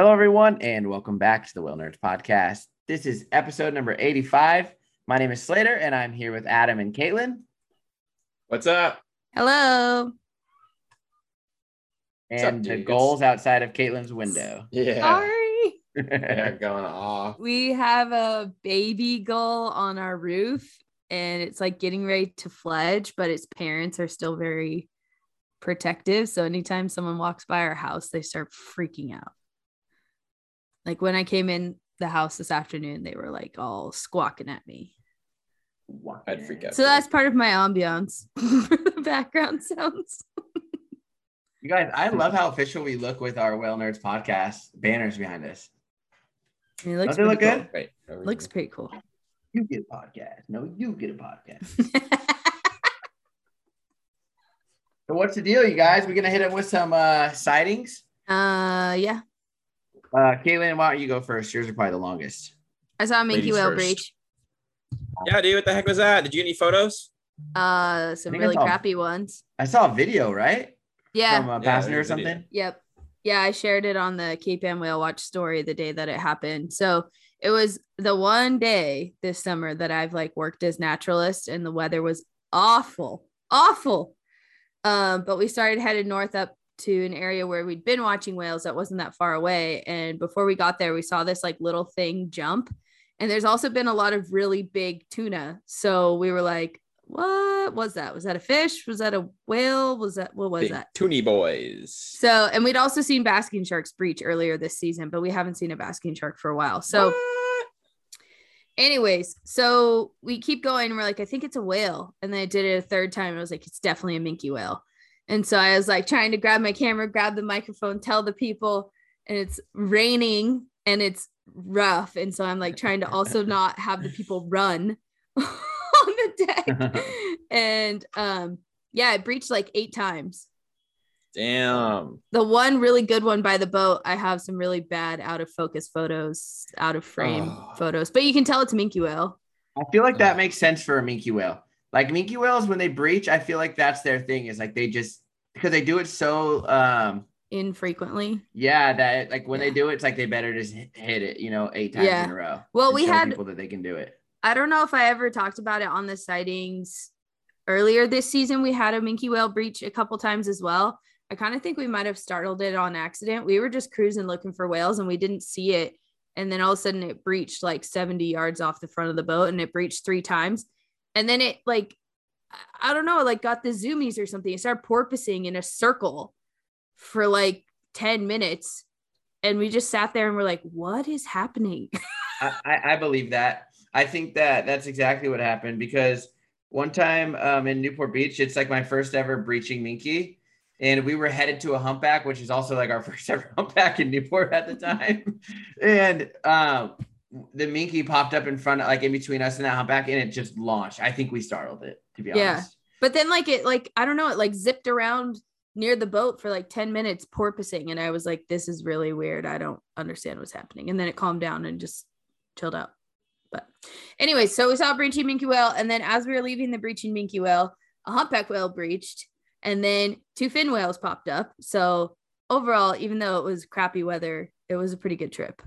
Hello, everyone, and welcome back to the Whale Nerds Podcast. This is episode number 85. My name is Slater, and I'm here with Adam and Caitlin. What's up? Hello. And up, the dudes? goals outside of Caitlin's window. Yeah, Sorry. they're going off. We have a baby gull on our roof and it's like getting ready to fledge, but its parents are still very protective. So anytime someone walks by our house, they start freaking out. Like when I came in the house this afternoon, they were like all squawking at me. I'd freak out. So that's part of my ambiance for the background sounds. You guys, I love how official we look with our Whale Nerds Podcast banners behind us. It looks Don't they look pretty good? Wait, cool. Looks pretty cool. You get a podcast. No, you get a podcast. So what's the deal, you guys? We're gonna hit it with some uh sightings. uh yeah. Uh Caitlin, why don't you go first? Yours are probably the longest. I saw a minke Ladies whale first. breach. Yeah, dude, what the heck was that? Did you get any photos? Uh some really saw- crappy ones. I saw a video, right? Yeah. From a Yeah, passenger or there's a video. Something. Yep. Yeah, I shared it on the Cape Ann Whale Watch story the day that it happened. So it was the one day this summer that I've like worked as naturalist and the weather was awful, awful. Um, but we started headed north up to an area where we'd been watching whales that wasn't that far away. And before we got there, we saw this like little thing jump. And there's also been a lot of really big tuna. So we were like, what was that? Was that a fish? Was that a whale? Was that what was Big that? Toonie boys. So, and we'd also seen basking sharks breach earlier this season, but we haven't seen a basking shark for a while. So, What? anyways, so we keep going. And we're like, I think it's a whale. And then I did it a third time. And I was like, it's definitely a minke whale. And so I was like trying to grab my camera, grab the microphone, tell the people, and it's raining and it's rough. And so I'm like trying to also not have the people run on the deck. and um, yeah, it breached like eight times Damn. the one really good one by the boat i have some really bad out of focus photos out of frame Oh. photos but you can tell it's minke whale I feel like that makes sense for a minke whale. Like minke whales, when they breach, I feel like that's their thing. Is like they just because they do it so um infrequently yeah that like when they do it, it's like they better just hit hit it, you know, eight times Yeah. in a row. Well, we had- people that they can do it. i don't know if i ever talked about it on the sightings earlier this season we had a minke whale breach a couple times as well i kind of think we might have startled it on accident we were just cruising looking for whales and we didn't see it and then all of a sudden it breached like 70 yards off the front of the boat and it breached three times and then it like I- don't know like got the zoomies or something it started porpoising in a circle for like 10 minutes and we just sat there and we're like what is happening I, I, I believe that. I think that that's exactly what happened because one time um, in Newport Beach, it's like my first ever breaching minke. And we were headed to a humpback, which is also like our first ever humpback in Newport at the time. and um, the minky popped up in front, of, like in between us and that humpback, and it just launched. I think we startled it, to be Yeah. honest. But then like it like I don't know, it like zipped around near the boat for like 10 minutes porpoising and I was like this is really weird. I don't understand what's happening. And then it calmed down and just chilled out. But anyway, so we saw a breaching minke whale and then as we were leaving the breaching minke whale, a humpback whale breached and then two fin whales popped up. So overall, even though it was crappy weather, it was a pretty good trip.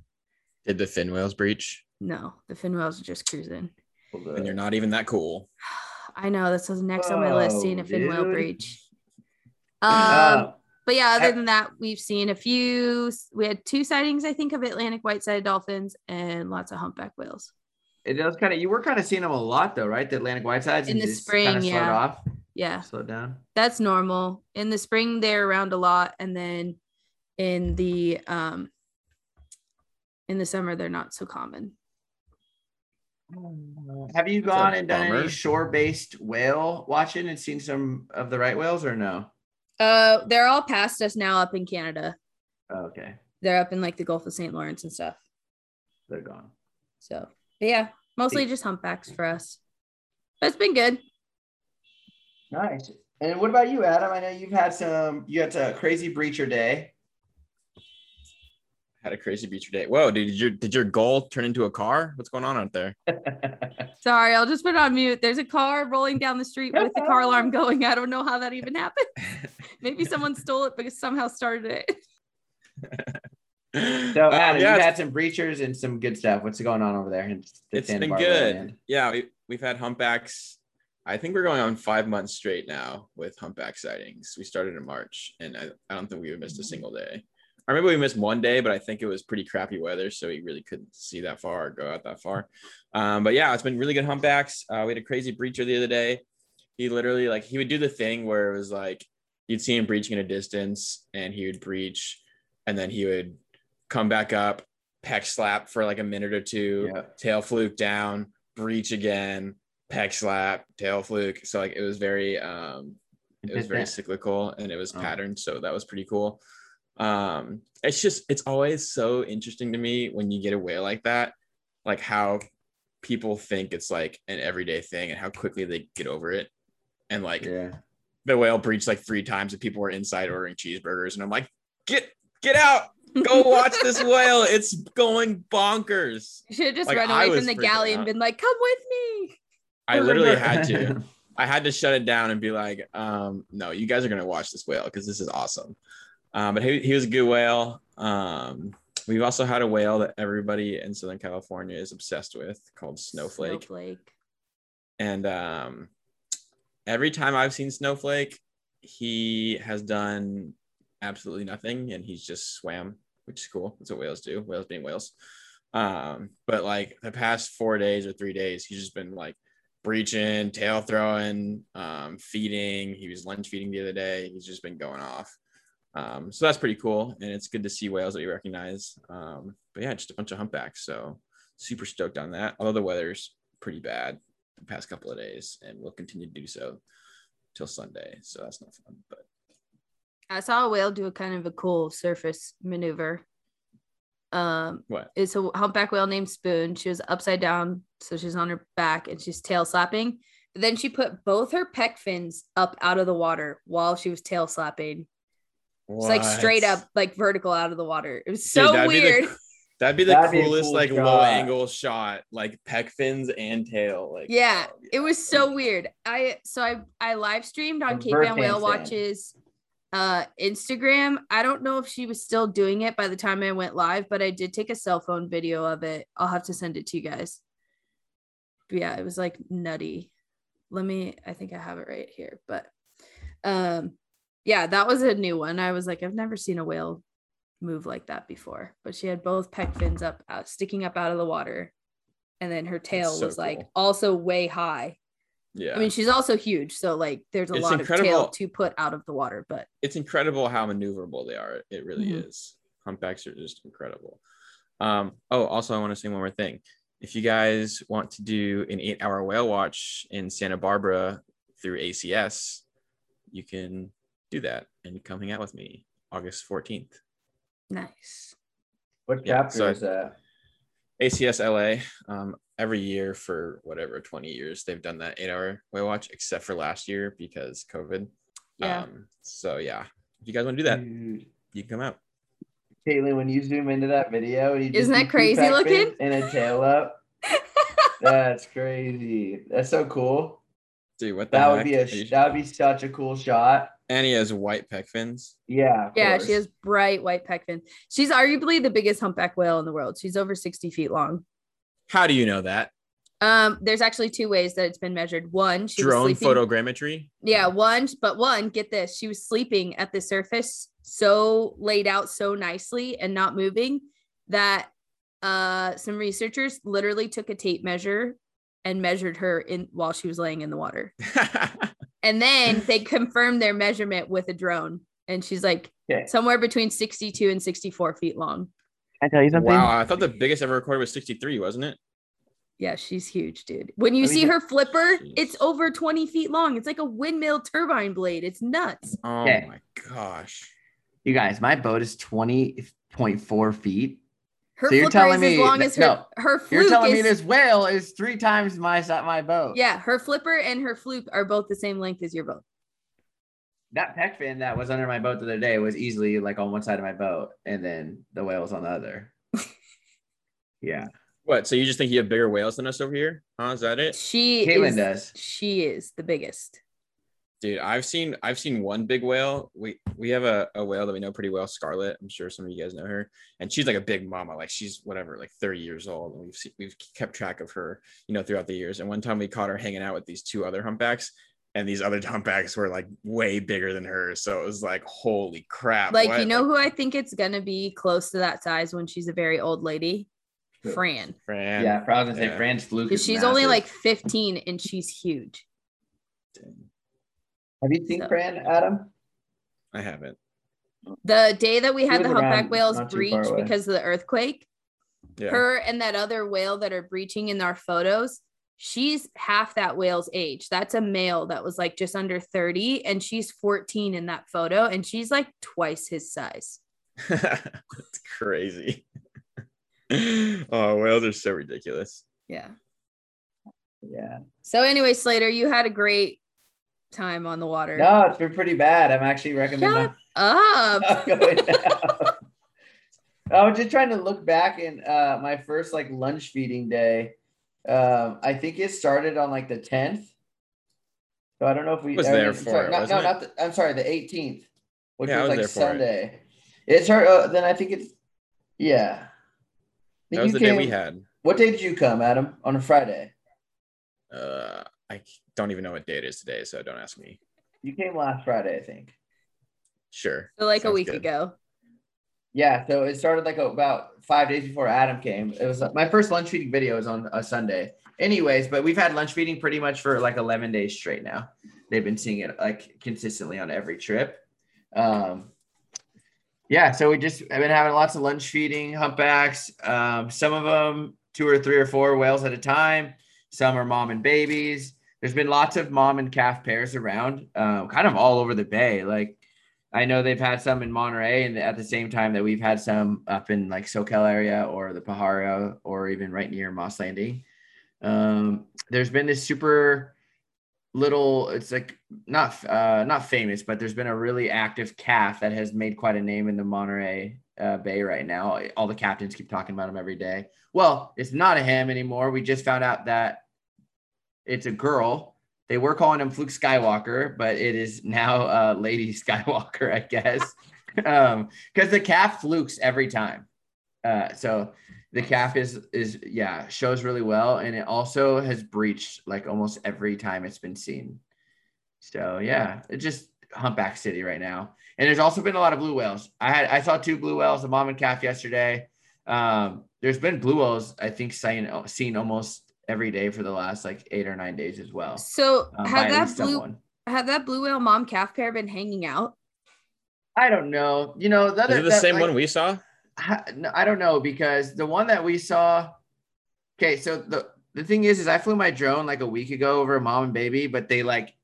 Did the fin whales breach? No, the fin whales are just cruising. And you're not even that cool. I know that's what's next on my list, seeing a Whoa, fin whale breach. Um, Uh, but yeah, other I- than that, we've seen a few. We had two sightings, I think, of Atlantic white-sided dolphins and lots of humpback whales. it does kind of, you were kind of seeing them a lot though, right? The Atlantic Whitesides In the spring, kinda yeah. off, Yeah, slow down. that's normal. In the spring, they're around a lot, and then in the um in the summer, they're not so common. Have you That's a gone and done any shore-based whale watching and seen some of the right whales or no? Uh, they're all past us now, up in Canada. Oh, okay, They're up in like the Gulf of St. Lawrence and stuff. they're gone. So, but yeah, mostly just humpbacks for us. But it's been good. Nice. And what about you, Adam? I know you've had some. You had a crazy breacher day. Had a crazy beach day. Whoa, dude, did your did your goal turn into a car? What's going on out there? Sorry, I'll just put it on mute. There's a car rolling down the street with the car alarm going. I don't know how that even happened. Maybe someone stole it because somehow started it. So Uh, Adam, yeah, you've it's- had some breachers and some good stuff. What's going on over there? in the it's Santa been Barbara good. land? Yeah, we, we've had humpbacks. I think we're going on five months straight now with humpback sightings. We started in March, and I, I don't think we missed a single day. Or remember we missed one day, but I think it was pretty crappy weather, so we really couldn't see that far or go out that far. Um, but yeah, it's been really good humpbacks. Uh, we had a crazy breacher the other day. He literally like he would do the thing where it was like you'd see him breaching at a distance, and he would breach, and then he would come back up, pec slap for like a minute or two, Yeah. tail fluke down, breach again, pec slap, tail fluke. So like it was very um it was very cyclical and it was Oh. patterned. So that was pretty cool. Um it's just it's always so interesting to me when you get away like that, like how people think it's like an everyday thing and how quickly they get over it. And like Yeah. the whale breached like three times and people were inside ordering cheeseburgers and I'm like, get get out, go watch this whale. It's going bonkers. You should have just Like, run away from the galley out. and been like, "Come with me." I literally had to. I had to shut it down and be like, um, no, you guys are gonna watch this whale because this is awesome. Um, but he, he was a good whale. Um, we've also had a whale that everybody in Southern California is obsessed with called Snowflake. Snowflake. And um, every time I've seen Snowflake, he has done absolutely nothing and he's just swam, which is cool. That's what whales do, whales being whales. Um, but like the past four days or three days, he's just been like breaching, tail throwing, um, feeding. He was lunch feeding the other day. He's just been going off. Um, so that's pretty cool. And it's good to see whales that we recognize. Um, but yeah, just a bunch of humpbacks. So super stoked on that. Although the weather's pretty bad the past couple of days and we'll continue to do so till Sunday. So that's not fun. But I saw a whale do a kind of a cool surface maneuver. Um, what? it's a humpback whale named Spoon. She was upside down, so she's on her back and she's tail slapping. But then she put both her pec fins up out of the water while she was tail slapping. It's like straight up, like vertical out of the water. It was so that'd be the- weird. That'd be the That'd be coolest, cool like shot. low angle shot, like pec fins and tail. Like yeah, oh, it was so weird. I so I I live streamed on A Cape birth Ann Whale. Watches uh Instagram. I don't know if she was still doing it by the time I went live, but I did take a cell phone video of it. I'll have to send it to you guys. But yeah, it was like nutty. Let me I think I have it right here, but um yeah, that was a new one. I was like I've never seen a whale move like that before, but she had both pec fins up out sticking up out of the water. And then her tail so was like also way high. yeah. I mean, she's also huge, so like there's a It's lot of tail to put out of the water. But it's incredible how maneuverable they are. It really Mhm. is. Humpbacks are just incredible. Um, oh, also, I want to say one more thing. If you guys want to do an eight hour whale watch in Santa Barbara through ACS, you can do that and come hang out with me August 14th. nice. What Yeah, chapter so is that? ACS LA, um, every year for whatever 20 years, they've done that eight hour whale watch, except for last year because COVID. Yeah. Um, so, yeah, if you guys want to do that, Dude. you can come out. Caitlin, when you zoom into that video, you Isn't that crazy looking? fins And a tail up. That's crazy. That's so cool. Dude, what the That would be a Are that would be such a cool shot. And he has white pec fins. Yeah. yeah, course. she has bright white pec fins. She's arguably the biggest humpback whale in the world. She's over 60 feet long. How do you know that? Um, there's actually two ways that it's been measured. One, she Drone was photogrammetry. Yeah, one, but one, get this, she was sleeping at the surface so laid out so nicely and not moving that uh some researchers literally took a tape measure and measured her in while she was laying in the water. And then they confirmed their measurement with a drone. And she's like Okay. somewhere between 62 and 64 feet long. Can I tell you something? wow, I thought the biggest ever recorded was 63, wasn't it? Yeah, she's huge, dude. When you Let me see ju- her flipper, it's over 20 feet long. It's like a windmill turbine blade. It's nuts. Oh Okay. my gosh. You guys, my boat is 20.4 feet. Her So you're telling is as me long that- as her no, her fluke You're telling is me this whale is three times my my boat. yeah, her flipper and her fluke are both the same length as your boat. That pec fin that was under my boat the other day was easily like on one side of my boat, and then the whale was on the other. yeah. What? So you just think you have bigger whales than us over here? Huh? Is that it? She Caitlin is does. she is the biggest. Dude, I've seen I've seen one big whale. We we have a, a whale that we know pretty well, Scarlet. I'm sure some of you guys know her, and she's like a big mama. Like she's whatever, like 30 years old. And we've seen, we've kept track of her, you know, throughout the years. And one time we caught her hanging out with these two other humpbacks, and these other humpbacks were like way bigger than her. So it was like, holy crap! Like what? you know who I think it's gonna be close to that size when she's a very old lady? Fran. Fran. yeah, I was gonna say yeah. Fran's fluke. Because is she's only like 15 and she's huge. Have you seen so- Fran, Adam? I haven't. The day that we She had the humpback whales breach because of the earthquake, Yeah. her and that other whale that are breaching in our photos, she's half that whale's age. That's a male that was like just under 30, and she's 14 in that photo, and she's like twice his size. That's crazy. oh, whales are so ridiculous. Yeah. Yeah. So anyway, Slater, you had a great time on the water. No, it's been pretty bad. I'm actually recommending. Shut up. going. I was just trying to look back in uh, my first like lunch feeding day. Um, I think it started on like the 10th. So I don't know if we Was I there mean, for sorry, it, not, no, wasn't it? not the, I'm sorry, the 18th, which Yeah, was, was like there for it. Sunday. It's her. Uh, then I think it's yeah. I think That was you the day we had. What day did you come, Adam? On a Friday. Uh, I don't even know what day it is today, so don't ask me. You came last Friday, I think. Sure. So like a week good. ago. Yeah, so it started like about five days before Adam came. It was my first lunch feeding video was on a Sunday. Anyways, but we've had lunch feeding pretty much for like 11 days straight now. They've been seeing it like consistently on every trip. Um, yeah, so we just have been having lots of lunch feeding humpbacks. Um, some of them two or three or four whales at a time. Some are mom and babies. There's been lots of mom and calf pairs around, um, kind of all over the bay. Like I know they've had some in Monterey, and at the same time that we've had some up in like Soquel area or the Pajaro or even right near Moss Landing. Um, there's been this super little, it's like not uh, not famous, but there's been a really active calf that has made quite a name in the Monterey uh, Bay right now. All the captains keep talking about him every day. Well, it's not a him anymore. We just found out that it's a girl. They were calling him Fluke Skywalker, but it is now uh, Lady Skywalker, I guess, because the calf flukes every time. Uh, so the calf is is yeah shows really well, and it also has breached like almost every time it's been seen. So yeah, it just humpback city right now. And there's also been a lot of blue whales. I had I saw two blue whales, a mom and calf yesterday. Um, there's been blue whales, I think, seen seen almost every day for the last like eight or nine days as well. So Um, by have that blue someone. have that blue whale mom calf pair been hanging out? I don't know. You know, the Is other it the that, same like, one we saw? I, I don't know because the one that we saw. Okay, so the the thing is, is I flew my drone like a week ago over a mom and baby, but they like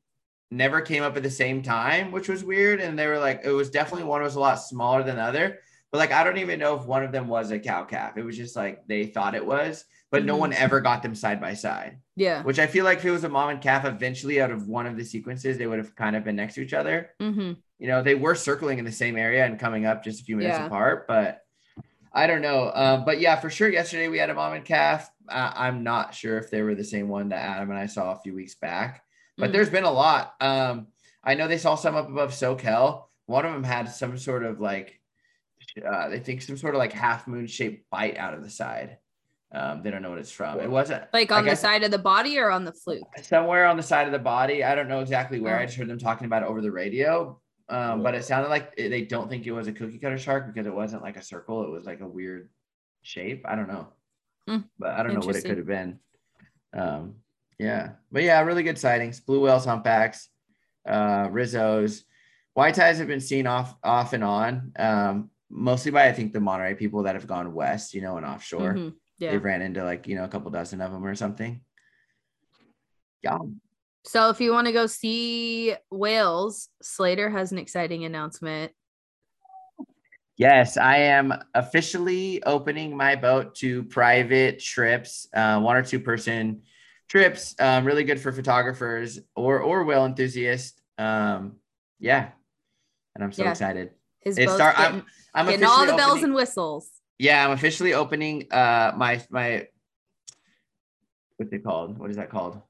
never came up at the same time, which was weird. And they were like, it was definitely one was a lot smaller than the other, but like I don't even know if one of them was a cow calf. It was just like they thought it was, but no Mhm. one ever got them side by side. Yeah. Which I feel like if it was a mom and calf, eventually out of one of the sequences, they would have kind of been next to each other Mm-hmm. you know they were circling in the same area and coming up just a few minutes Yeah. apart but i don't know um, but yeah for sure yesterday we had a mom and calf uh, i'm not sure if they were the same one that adam and i saw a few weeks back but Mm. there's been a lot um, i know they saw some up above Soquel one of them had some sort of like uh, they think some sort of like half moon shaped bite out of the side um, they don't know what it's from it wasn't Like I on the guess- side of the body or on the fluke? somewhere on the side of the body. I don't know exactly where. Oh. I just heard them talking about it over the radio. Um, but it sounded like they don't think it was a cookie cutter shark because it wasn't like a circle. It was like a weird shape. I don't know, Hmm. but I don't know what it could have been. Um, yeah, but yeah, really good sightings. Blue whales, humpbacks, uh, Risso's, white ties have been seen off off and on. Um, mostly by I think the Monterey people that have gone west, you know, and offshore. Mhm. Yeah. They've ran into like you know a couple dozen of them or something. Yeah. So if you want to go see whales, Slater has an exciting announcement. Yes, I am officially opening my boat to private trips, uh, one or two person trips. Um, really good for photographers or or whale enthusiasts. Um, yeah, and I'm so Yeah. excited. His It start. getting, I'm I'm getting all the bells opening- and whistles. Yeah, I'm officially opening uh my my what's it called? What is that called?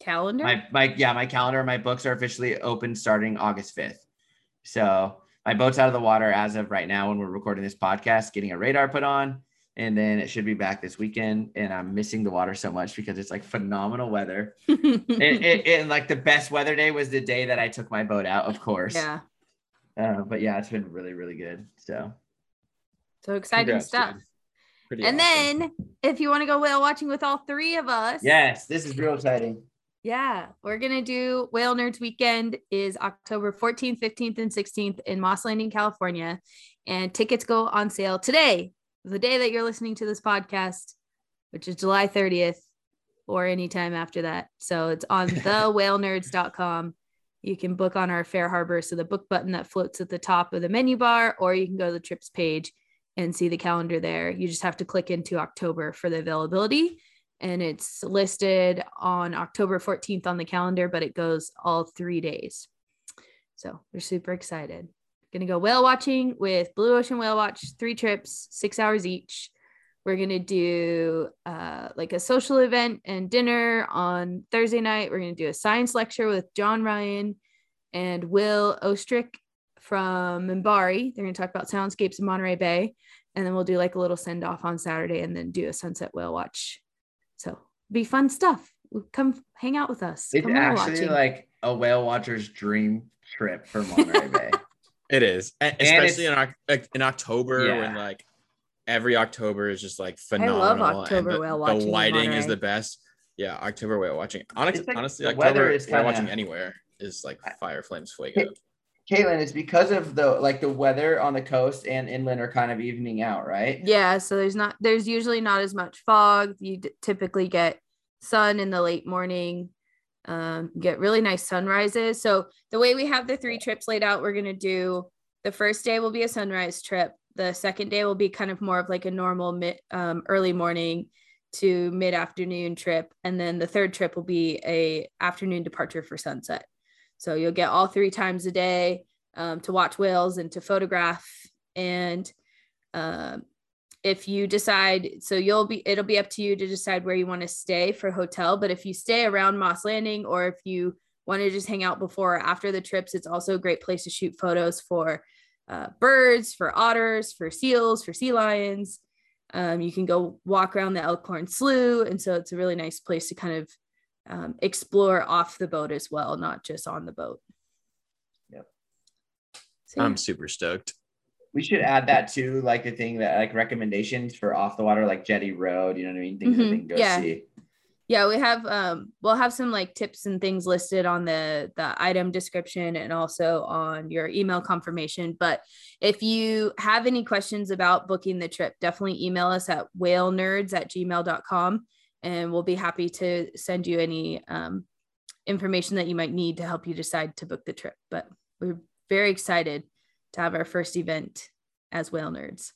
calendar. My my yeah, my calendar, my books are officially open starting August 5th. So my boat's out of the water as of right now when we're recording this podcast, getting a radar put on, and then it should be back this weekend. And I'm missing the water so much because it's like phenomenal weather. it, and like the best weather day was the day that I took my boat out, of course. yeah. Uh, but yeah, it's been really, really good. So So exciting Congrats, stuff. dude. Pretty And awesome. then if you want to go whale watching with all three of us, yes, this is real exciting. Yeah, we're gonna do Whale Nerds Weekend is October 14th, 15th, and 16th in Moss Landing, California, and tickets go on sale today, the day that you're listening to this podcast, which is July 30th, or anytime after that. So it's on thewhalenerds.com. You can book on our FareHarbor, so the book button that floats at the top of the menu bar, or you can go to the trips page and see the calendar there. You just have to click into October for the availability and it's listed on October 14th on the calendar, but it goes all three days. So we're super excited. Gonna go whale watching with Blue Ocean Whale Watch, three trips, six hours each. We're gonna do uh, like a social event and dinner on Thursday night. We're gonna do a science lecture with John Ryan and Will Oestreich from MBARI. They're gonna talk about soundscapes in Monterey Bay, and then we'll do like a little send off on Saturday, and then do a sunset whale watch so be fun stuff. Come hang out with us. It's Come actually like a whale watcher's dream trip for Monterey Bay. It is, it's- especially in in October Yeah. when like every October is just like love phenomenal. and October the, whale the watching in lighting is the best. Yeah, October whale watching. Honestly, like honestly, October weather is whale watching anywhere is like fire flames fuego. Caitlin, it's because of the like the weather on the coast and inland are kind of evening out, right? yeah. So there's not there's usually not as much fog. You d- typically get sun in the late morning. Um, get really nice sunrises. So the way we have the three trips laid out, we're gonna do the first day will be a sunrise trip. The second day will be kind of more of like a normal mid um, early morning to mid afternoon trip, and then the third trip will be a afternoon departure for sunset. So you'll get all three times a day um, to watch whales and to photograph. And um, if you decide, so you'll be, it'll be up to you to decide where you want to stay for hotel. But if you stay around Moss Landing or if you want to just hang out before or after the trips, it's also a great place to shoot photos for uh, birds, for otters, for seals, for sea lions. Um, you can go walk around the Elkhorn Slough. And so it's a really nice place to kind of um, explore off the boat as well, not just on the boat. Yep. So, yeah. I'm super stoked. We should add that to like the thing that like recommendations for off the water, like Jetty Road, you know what I mean? Things that they Mhm, can go yeah. see. yeah, we have um we'll have some like tips and things listed on the the item description and also on your email confirmation. But if you have any questions about booking the trip, definitely email us at whalenerds at gmail.com and we'll be happy to send you any um, information that you might need to help you decide to book the trip. But we're very excited to have our first event as whale nerds.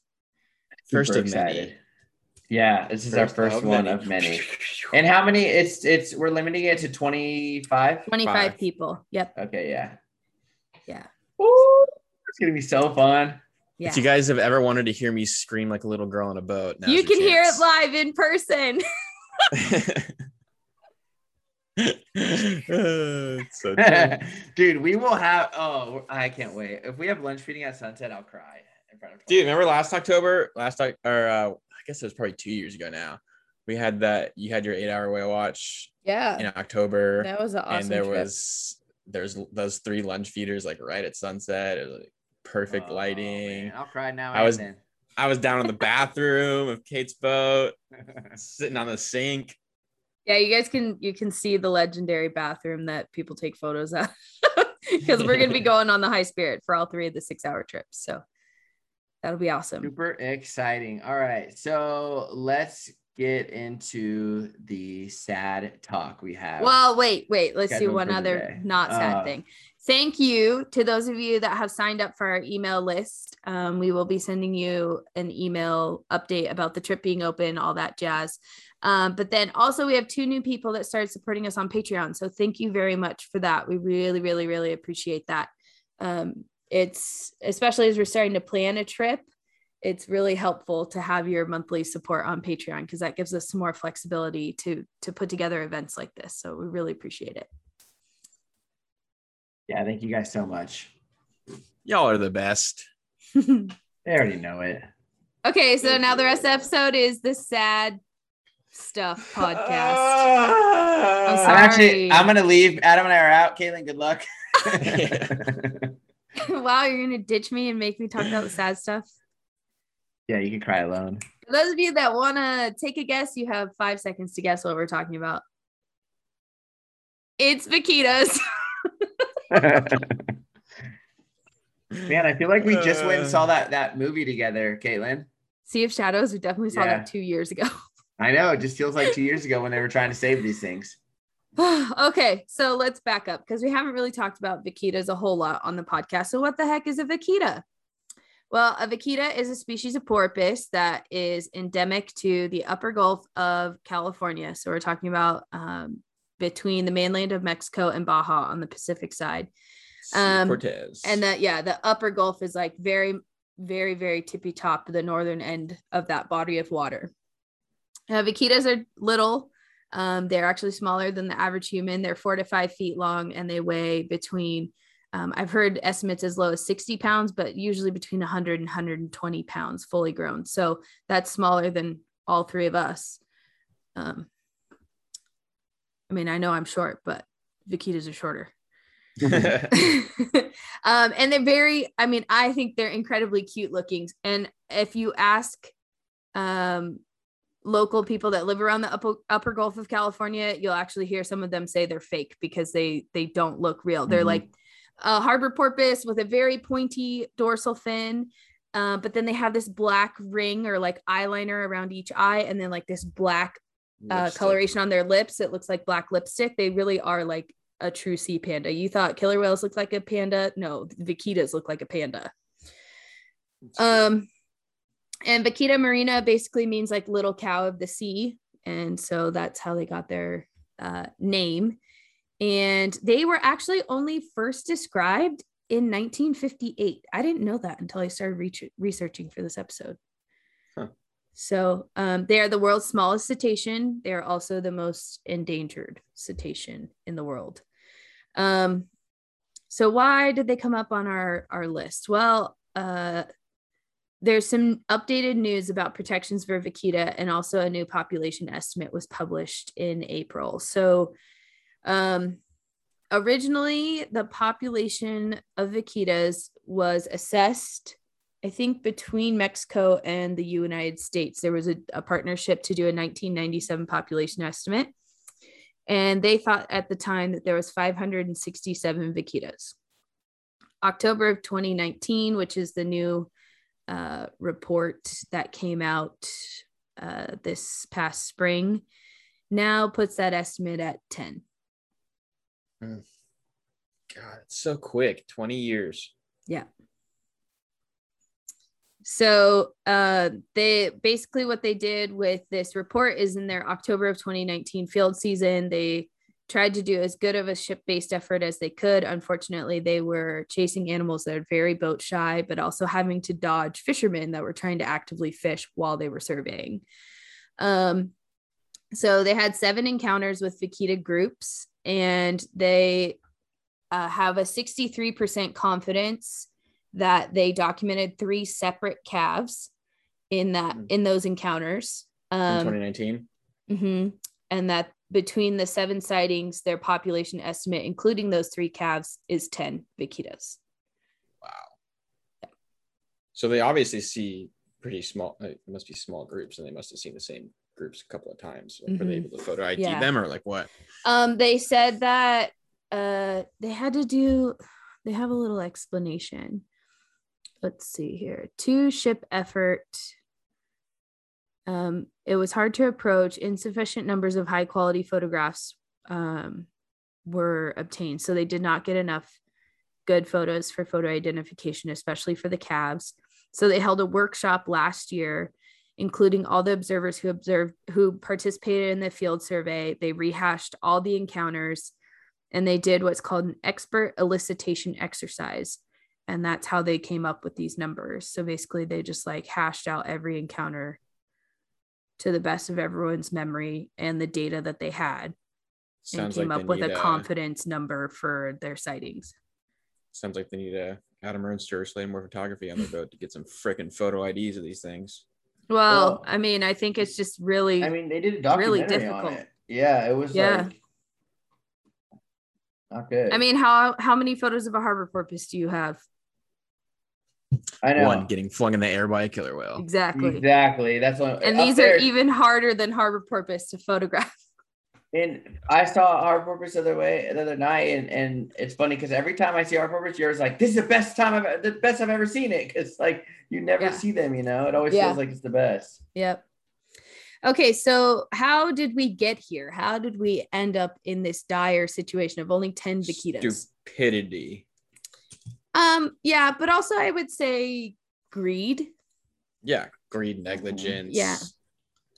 First Super of many. Yeah, this is our first one of many. And how many? It's it's we're limiting it to 25. 25 Five. people. Yep. Okay, yeah. Yeah. Woo! It's gonna be so fun. Yeah. If you guys have ever wanted to hear me scream like a little girl on a boat, you your can hear it live in person. It's so. Dude, we will have oh I can't wait. If we have lunch feeding at sunset, I'll cry in front of Dude, remember last October? Last Oc- or uh, I guess it was probably two years ago now. We had that. You had your eight-hour whale watch Yeah. in October, That was an awesome and there trip. was there's those three lunch feeders like right at sunset. It was like perfect Oh, lighting. man, I'll cry now. I was- then. I was down in the bathroom of Kate's boat, sitting on the sink. Yeah, you guys can you can see the legendary bathroom that people take photos at because we're gonna be going on the high spirit for all three of the six hour trips. So that'll be awesome. Super exciting. All right. So let's get into the sad talk we have. Well, wait, wait. Let's do one other not sad Uh, thing. Thank you to those of you that have signed up for our email list. Um, we will be sending you an email update about the trip being open, all that jazz. Um, but then also, we have two new people that started supporting us on Patreon. So thank you very much for that. We really, really, really appreciate that. Um, it's especially as we're starting to plan a trip. it's really helpful to have your monthly support on Patreon because that gives us some more flexibility to to put together events like this. So we really appreciate it. Yeah, thank you guys so much. Y'all are the best. They already know it. okay, so now the rest of the episode is the sad stuff podcast. I'm sorry. actually I'm gonna leave. Adam and I are out. Caitlin, good luck. wow, you're gonna ditch me and make me talk about the sad stuff. yeah, you can cry alone. For those of you that want to take a guess, you have five seconds to guess what we're talking about. It's vaquitas. Man, I feel like we just went and Uh. saw that that movie together, Caitlin. sea of Shadows. We definitely saw Yeah. that two years ago. I know. It just feels like two years ago when they were trying to save these things. okay, so let's back up because we haven't really talked about vaquitas a whole lot on the podcast. So, what the heck is a vaquita? Well, a vaquita is a species of porpoise that is endemic to the upper Gulf of California. So, we're talking about um, between the mainland of Mexico and Baja on the Pacific side. Um, Cortez. And that, yeah, the upper Gulf is like very, very, very tippy top the northern end of that body of water. Uh, vaquitas are little. Um, they're actually smaller than the average human. They're four to five feet long and they weigh between, um, I've heard estimates as low as 60 pounds, but usually between 100 and 120 pounds fully grown. So that's smaller than all three of us. Um, I mean, I know I'm short, but vaquitas are shorter. um, and they're very, I mean, I think they're incredibly cute looking. And if you ask um, local people that live around the upper, upper Gulf of California, you'll actually hear some of them say they're fake because they they don't look real. They're Mhm. like a harbor porpoise with a very pointy dorsal fin. Uh, but then they have this black ring or like eyeliner around each eye, and then like this black uh, coloration on their lips. It looks like black lipstick. They really are like a true sea panda. You thought killer whales look like a panda? No, vaquitas look like a panda. Um, and vaquita marina basically means like little cow of the sea, and so that's how they got their uh, name. And they were actually only first described in 1958. I didn't know that until I started re- researching for this episode. So um, they are the world's smallest cetacean. They are also the most endangered cetacean in the world. Um, so why did they come up on our our list? Well, uh, there's some updated news about protections for vaquita, and also a new population estimate was published in April. So, um, originally, the population of vaquitas was assessed, I think, between Mexico and the United States. There was a, a partnership to do a 1997 population estimate, and they thought at the time that there was 567 vaquitas. October of 2019, which is the new uh, report that came out uh, this past spring, now puts that estimate at 10. God, it's so quick. 20 years. So uh, they basically what they did with this report is in their October of 2019 field season, they tried to do as good of a ship-based effort as they could. Unfortunately, they were chasing animals that are very boat shy, but also having to dodge fishermen that were trying to actively fish while they were surveying. Um, so they had seven encounters with vaquita groups, and they uh, have a 63% confidence that they documented three separate calves in that Hmm. in those encounters. in Um, 2019. mhm. And that between the seven sightings, their population estimate, including those three calves, is 10 vaquitas. Wow. So they obviously see pretty small, uh, it must be small groups, and they must have seen the same groups a couple of times. Were they Mhm. able to photo ID Yeah. them or like what? Um, they said that uh they had to do they have a little explanation. Let's see here. Two ship effort. Um, it was hard to approach. Insufficient numbers of high quality photographs um, were obtained. So they did not get enough good photos for photo identification, especially for the calves. So they held a workshop last year, including all the observers who observed who participated in the field survey. They rehashed all the encounters and they did what's called an expert elicitation exercise. And that's how they came up with these numbers so basically they just like hashed out every encounter to the best of everyone's memory and the data that they had Sounds and came like up with a need, uh, confidence number for their sightings Sounds like they need a Adam Ernster or Slade more photography on their boat to get some freaking photo IDs of these things. well, Well, i mean i think it's just really I mean, they did a documentary really on difficult. it. Yeah, it was Yeah. like not good. i mean how how many photos of a harbor porpoise do you have I know One getting flung in the air by a killer whale. exactly exactly. That's what. and these there- are even harder than harbor porpoise to photograph And I saw Harbor Porpoise the other way the other night, and, and it's funny because every time I see Harbor Porpoise, yours like this is the best time I've the best I've ever seen it. Because like you never Yeah. see them, you know. It always Yeah. feels like it's the best. Yep. Okay, so how did we get here? How did we end up in this dire situation of only 10 vaquitas? Stupidity. Um, yeah, but also I would say greed. Yeah, greed, negligence. Yeah.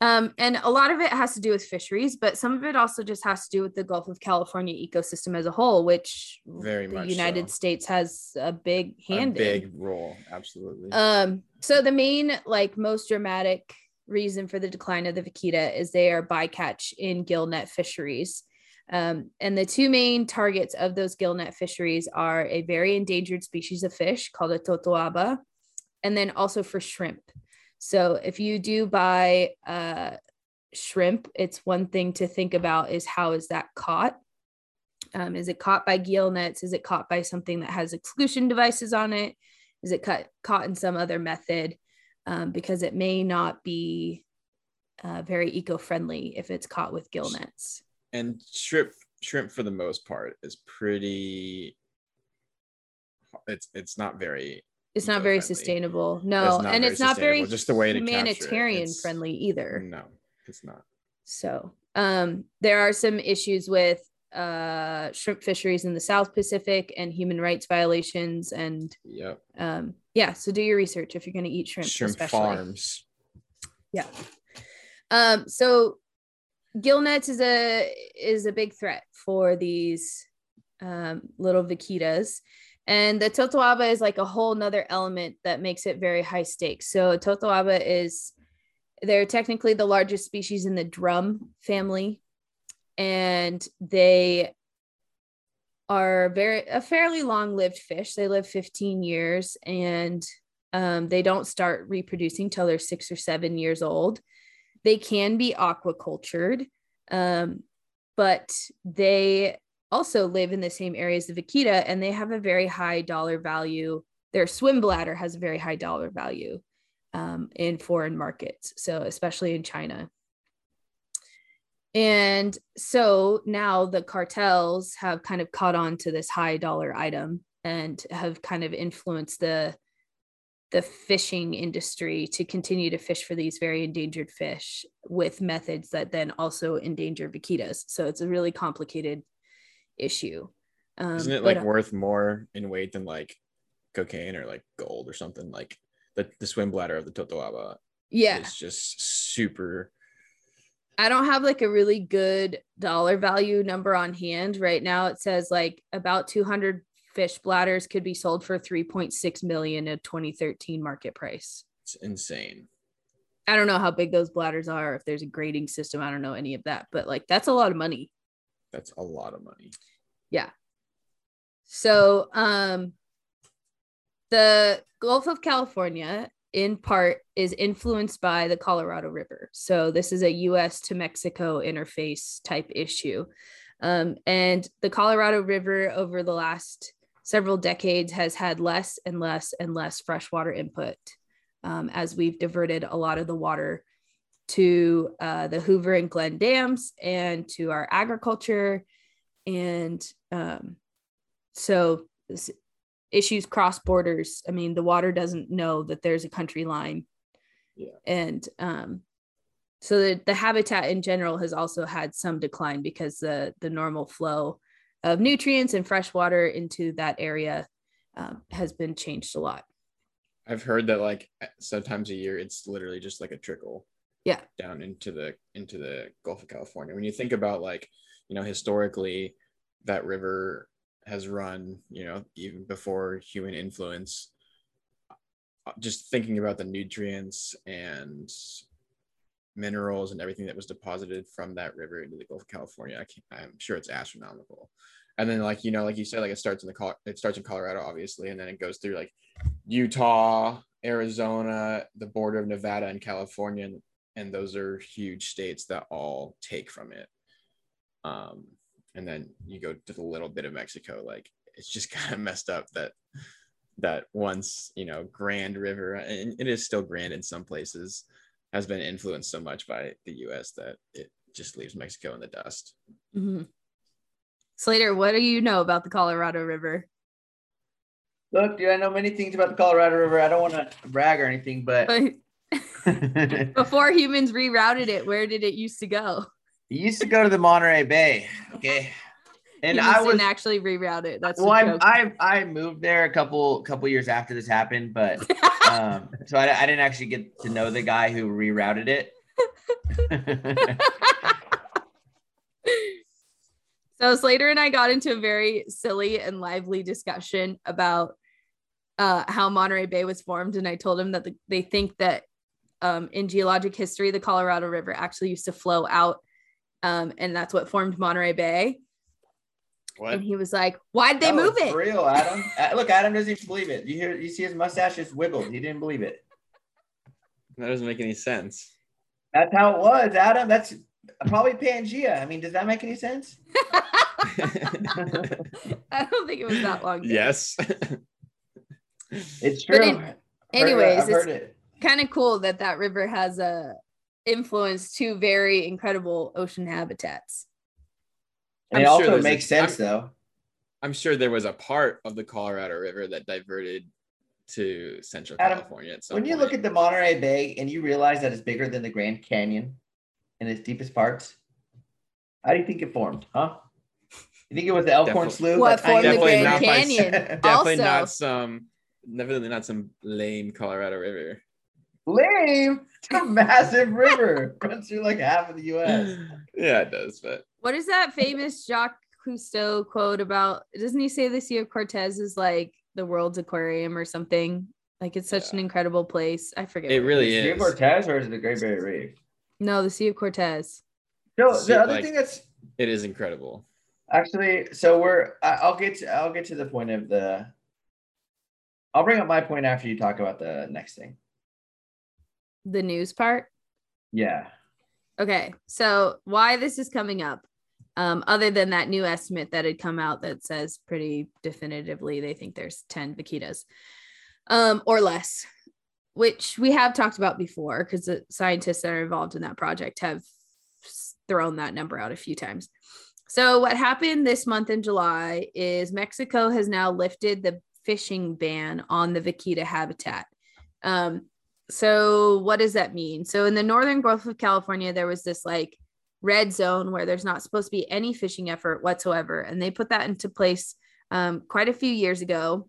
Um, and a lot of it has to do with fisheries, but some of it also just has to do with the Gulf of California ecosystem as a whole, which Very the much United so. States has a big A hand in. big role, absolutely. Um, so the main, like most dramatic reason for the decline of the vaquita is they are bycatch in gillnet fisheries. Um, and the two main targets of those gillnet fisheries are a very endangered species of fish called a totoaba, and then also for shrimp. So if you do buy uh, shrimp, it's one thing to think about is how is that caught? Um, is it caught by gill nets? Is it caught by something that has exclusion devices on it? Is it cut, caught in some other method? Um, because it may not be uh, very eco-friendly if it's caught with gill nets. And shrimp shrimp for the most part is pretty it's it's not very It's not very Eco-friendly. sustainable. No, not and it's not very just the way to capture it. humanitarian friendly either. no it's not So um, there are some issues with uh, shrimp fisheries in the South Pacific and human rights violations. And yep um, yeah, so do your research if you're going to eat shrimp. shrimp especially. farms Yeah. Um, so gill nets is a is a big threat for these um, little vaquitas. And the totoaba is like a whole nother element that makes it very high stakes. So totoaba is they're technically the largest species in the drum family, and they are very a fairly long-lived fish. They live 15 years, and um, they don't start reproducing till they're six or seven years old. They can be aquacultured, um, but they also live in the same area as the and they have a very high dollar value. Their swim bladder has a very high dollar value um, in foreign markets, so especially in China. And so now the cartels have kind of caught on to this high dollar item and have kind of influenced the the fishing industry to continue to fish for these very endangered fish with methods that then also endanger vaquitas. So it's a really complicated issue. Um, isn't it but- like worth more in weight than like cocaine or like gold or something like the, the swim bladder of the totoaba yeah, is just super I don't have like a really good dollar value number on hand right now. It says like about 200 fish bladders could be sold for 3.6 million at 2013 market price. it's insane I don't know how big those bladders are, if there's a grading system. I don't know any of that, but like that's a lot of money. that's a lot of money Yeah. So, um, the Gulf of California, in part, is influenced by the Colorado River. So, this is a US to Mexico interface type issue. Um, and the Colorado River, over the last several decades, has had less and less and less freshwater input um, as we've diverted a lot of the water to uh, the Hoover and Glen dams and to our agriculture. And um, so this issues cross borders. I mean, the water doesn't know that there's a country line. Yeah. And um, so the, the habitat in general has also had some decline because the the normal flow of nutrients and fresh water into that area um, has been changed a lot. i've heard that like sometimes a year it's literally just like a trickle Yeah. down into the into the gulf of california when you think about like you know historically that river has run, you know, even before human influence. Uh, Just thinking about the nutrients and minerals and everything that was deposited from that river into the Gulf of California, I I'm sure it's astronomical. And then, like you know, like you said, like it starts in the it starts in Colorado, obviously, and then it goes through like Utah, Arizona, the border of Nevada and California, and, and those are huge states that all take from it. Um, and then you go to the little bit of Mexico, like it's just kind of messed up that that once you know grand river and it is still grand in some places has been influenced so much by the US that it just leaves Mexico in the dust. Mhm. Slater, what do you know about the Colorado River? Look, dude, I know many things about the Colorado River. I don't want to brag or anything, but But before humans rerouted it, where did it used to go? It used to go to the Monterey Bay. Okay. And I was didn't actually reroute it. That's well, I. I I moved there a couple couple years after this happened, but um, so I, I didn't actually get to know the guy who rerouted it. So Slater and I got into a very silly and lively discussion about uh, how Monterey Bay was formed, and I told him that the, they think that um, in geologic history, the Colorado River actually used to flow out, um, and that's what formed Monterey Bay. What? And he was like, "Why'd they move it's it?" Real, Adam. Look, Adam doesn't even believe it. You hear? You see his mustache just wiggled. He didn't believe it. That doesn't make any sense. That's how it was, Adam. That's probably Pangea. I mean, does that make any sense? I don't think it was that long. ago. yes. It's true. in- Anyways, I've it's it. kind of cool that that river has a influence two very incredible ocean habitats. And I'm it sure also there's a- makes sense, I'm- though. I'm sure there was a part of the Colorado River that diverted to Central Adam, California at some When you point. look at the Monterey Bay and you realize that it's bigger than the Grand Canyon in its deepest parts, how do you think it formed? Huh? You think it was the Elkhorn Definitely- Slough? What that formed the Grand not by- Canyon? definitely also, not some definitely not some lame Colorado River. Lame. It's a massive river. Runs through like half of the U.S. yeah, it does, but what is that famous Jacques Cousteau quote about? Doesn't he say the Sea of Cortez is like the world's aquarium or something? Like it's such Yeah. an incredible place. I forget. it what really Is it is. Cortez or is it the Great Barrier Reef? No, the Sea of Cortez. So So, the other like- thing that's It is incredible. actually so we're I'll get to, I'll get to the point of the. I'll bring up my point after you talk about the next thing. The news part. Yeah. Okay, so why this is coming up, um, other than that new estimate that had come out that says pretty definitively they think there's 10 vaquitas um, or less, which we have talked about before because the scientists that are involved in that project have thrown that number out a few times. So, what happened this month in July is Mexico has now lifted the fishing ban on the vaquita habitat. Um, so what does that mean? So in the northern Gulf of California, there was this like red zone where there's not supposed to be any fishing effort whatsoever, and they put that into place um, quite a few years ago.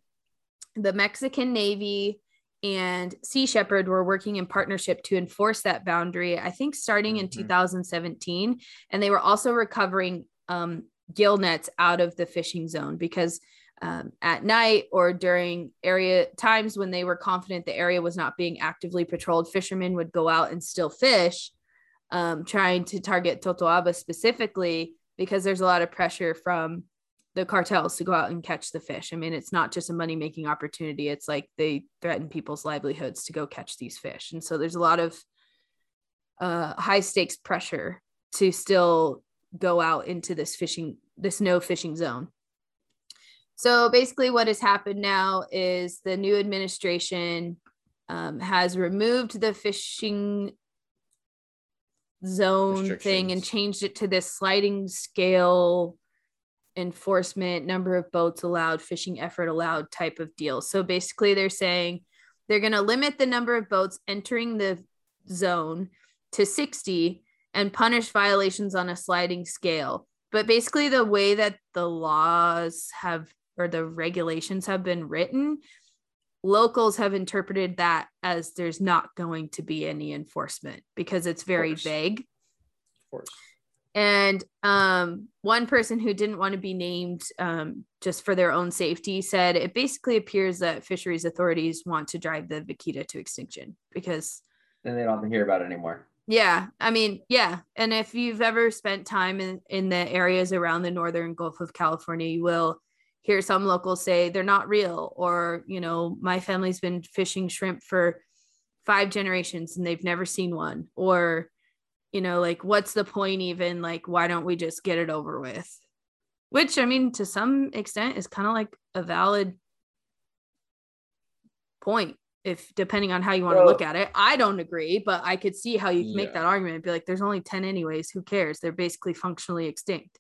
The Mexican Navy and Sea Shepherd were working in partnership to enforce that boundary. I think starting in Mhm. 2017, and they were also recovering um, gill nets out of the fishing zone because um, at night or during area times when they were confident the area was not being actively patrolled, fishermen would go out and still fish, um, trying to target Totoaba specifically because there's a lot of pressure from the cartels to go out and catch the fish. I mean, it's not just a money making opportunity, it's like they threaten people's livelihoods to go catch these fish. And so there's a lot of uh, high stakes pressure to still go out into this fishing, this no fishing zone. So basically, what has happened now is the new administration um, has removed the fishing zone thing and changed it to this sliding scale enforcement, number of boats allowed, fishing effort allowed type of deal. So basically, they're saying they're going to limit the number of boats entering the zone to 60 and punish violations on a sliding scale. But basically, the way that the laws have or the regulations have been written, locals have interpreted that as there's not going to be any enforcement because it's very course. vague. Of course. And um, one person who didn't want to be named um, just for their own safety said it basically appears that fisheries authorities want to drive the vaquita to extinction because then they don't have to hear about it anymore. Yeah, I mean, yeah. And if you've ever spent time in, in the areas around the northern Gulf of California, you will hear some locals say they're not real, or, you know, my family's been fishing shrimp for five generations and they've never seen one, or, you know, like, what's the point even? Like, why don't we just get it over with? Which, I mean, to some extent is kind of like a valid point if depending on how you want to look at it. I don't agree, but I could see how you can make that argument and be like, there's only 10 anyways. Who cares? They're basically functionally extinct.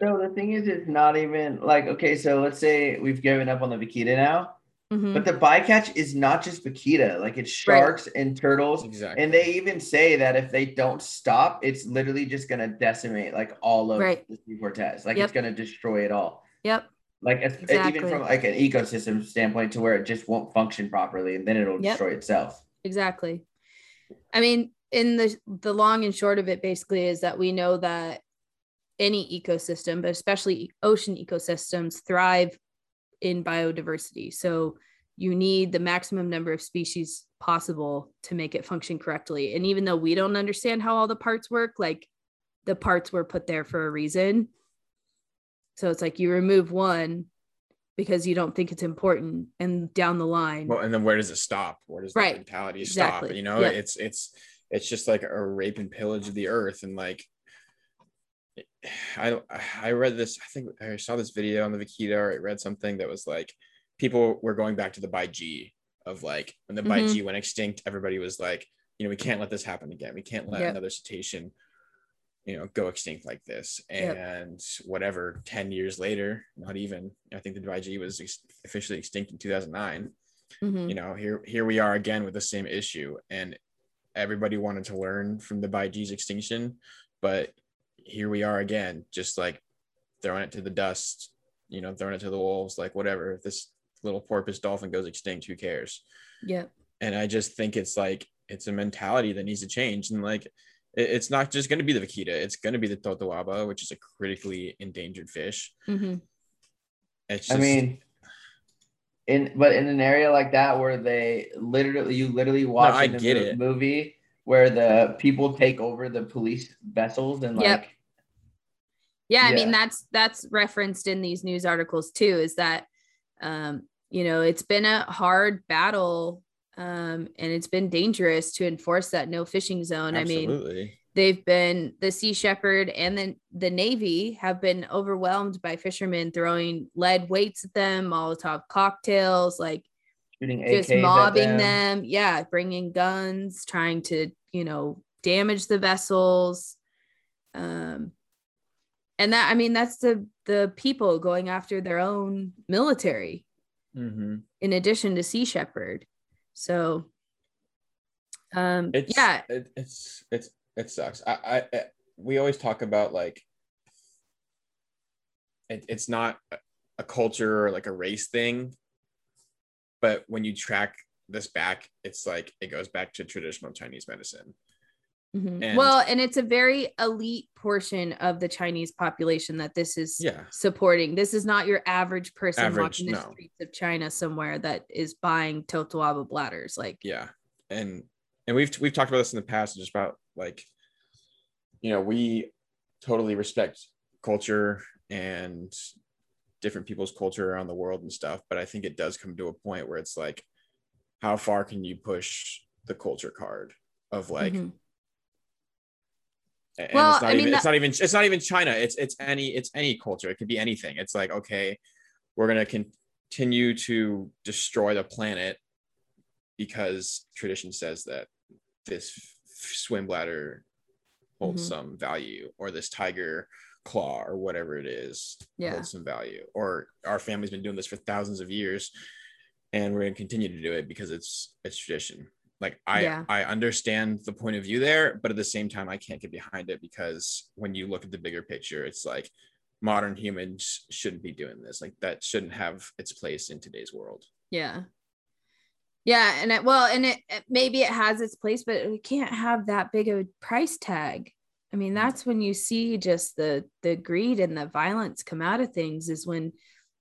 So the thing is, it's not even like, okay, so let's say we've given up on the vaquita now, Mhm. but the bycatch is not just vaquita, like it's sharks and turtles. Exactly. And they even say that if they don't stop, it's literally just gonna decimate like all of Right. the Sea Cortez. Like Yep. it's gonna destroy it all. Yep. Like it's, Exactly. even from like an ecosystem standpoint to where it just won't function properly and then it'll Yep. destroy itself. Exactly. I mean, in the the long and short of it basically is that we know that any ecosystem, but especially ocean ecosystems thrive in biodiversity. So you need the maximum number of species possible to make it function correctly. And even though we don't understand how all the parts work, like the parts were put there for a reason. So it's like you remove one because you don't think it's important and down the line. Well, and then where does it stop? Where does Right. the mentality stop? You know, Yep. it's it's it's just like a rape and pillage of the earth, and like I I read this. I think I saw this video on the Vaquita, or I read something that was like people were going back to the Baiji of like when the Bai Mhm. G went extinct, everybody was like, you know, we can't let this happen again. We can't let Yep. another cetacean, you know, go extinct like this. Yep. And whatever, ten years later, not even. I think the Baiji was ex- officially extinct in two thousand nine Mhm. you know here here we are again with the same issue and everybody wanted to learn from the Baiji's extinction but here we are again just like throwing it to the dust you know throwing it to the wolves like whatever if this little porpoise dolphin goes extinct who cares Yeah. and i just think it's like it's a mentality that needs to change and like it- it's not just going to be the vaquita it's going to be the totoaba which is a critically endangered fish Mhm. it's I mean, in but in an area like that where they literally you literally watch I get mo- it. movie where the people take over the police vessels and like Yep. Yeah i mean that's that's referenced in these news articles too is that um you know it's been a hard battle um and it's been dangerous to enforce that no fishing zone. I mean they've been the sea shepherd and then the navy have been overwhelmed by fishermen throwing lead weights at them molotov cocktails like shooting just AKs at mobbing them. yeah bringing guns trying to you know damage the vessels. Um and that i mean that's the the people going after their own military mm-hmm. in addition to sea shepherd. So um it's yeah. it, it's it's it sucks. I, I I we always talk about like it, it's not a- a culture or like a race thing but when you track this back it's like it goes back to traditional chinese medicine Mhm. and- well and it's a very elite portion of the chinese population that this is yeah supporting this is not your average person Average, walking the no. streets of china somewhere that is buying totoaba bladders like yeah and and we've we've talked about this in the past just about like you know we totally respect culture and different people's culture around the world and stuff but i think it does come to a point where it's like how far can you push the culture card of like Mhm. And Well, it's not I mean, even it's that- not even it's not even china. It's it's any it's any culture. It could be anything. It's like okay we're going to continue to destroy the planet because tradition says that this swim bladder holds Mhm. some value or this tiger claw or whatever it is Yeah. holds some value. Or our family's been doing this for thousands of years and we're going to continue to do it because it's it's tradition like i Yeah. i understand the point of view there but at the same time i can't get behind it because when you look at the bigger picture it's like modern humans shouldn't be doing this like that shouldn't have its place in today's world Yeah. Yeah, and it, well, and it, it maybe it has its place, but it can't have that big of a price tag. I mean, mm. that's when you see just the the greed and the violence come out of things is when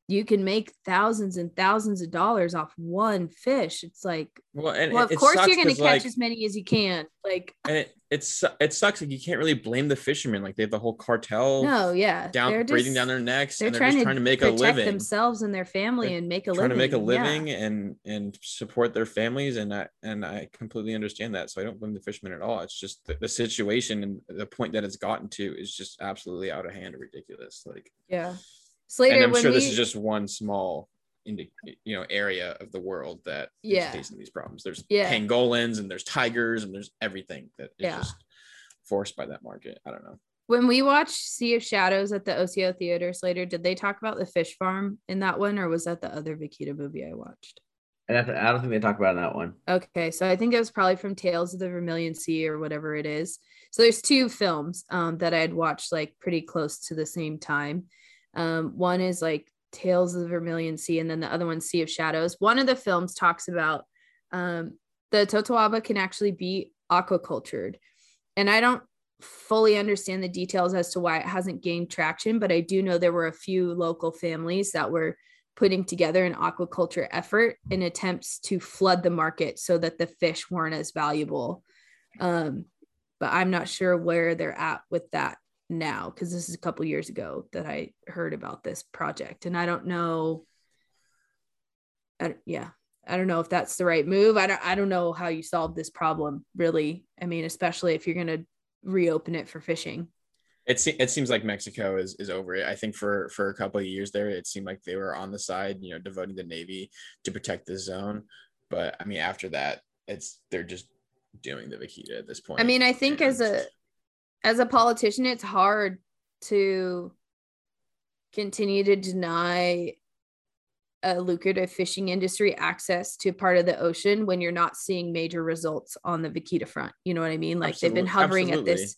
you can make thousands and thousands of dollars off one fish. It's like, Well, and well, of it course you're going to catch like, as many as you can. Like, and it it's it sucks like you can't really blame the fishermen like they have the whole cartel no, yeah, down they're breathing just- down their necks They're and they're trying, just to trying to make a living themselves and their family They're and make a trying living. to make a Yeah. living and and support their families and I and I completely understand that so I don't blame the fishermen at all it's just the, the situation and the point that it's gotten to is just absolutely out of hand and ridiculous like Yeah. Slater, and I'm when sure we, this is just one small indi- you know area of the world that is Yeah. facing these problems there's Yeah. pangolins and there's tigers and there's everything that is Yeah. just forced by that market I don't know when we watched Sea of Shadows at the OCO Theater, Slater, did they talk about the fish farm in that one, or was that the other Vaquita movie I watched? And I, I don't think they talk about that one. Okay, so I think it was probably from Tales of the Vermilion Sea or whatever it is. So there's two films um, that I had watched like pretty close to the same time. Um, one is like Tales of the Vermilion Sea, and then the other one Sea of Shadows. One of the films talks about um, the Totoaba can actually be aquacultured, and I don't fully understand the details as to why it hasn't gained traction, but I do know there were a few local families that were putting together an aquaculture effort in attempts to flood the market so that the fish weren't as valuable. Um, but I'm not sure where they're at with that now because this is a couple years ago that I heard about this project, and I don't know. I, don't- yeah, I don't know if that's the right move. I don't. I don't know how you solve this problem. Really, I mean, especially if you're going to reopen it for fishing. it, se- it seems like Mexico is is over it. I think for for a couple of years there, it seemed like they were on the side, you know, devoting the navy to protect the zone. But I mean, after that, it's they're just doing the vaquita at this point. I mean, I think as a as a politician, it's hard to continue to deny a lucrative fishing industry access to part of the ocean when you're not seeing major results on the vaquita front. You know what I mean? Like they've been hovering at this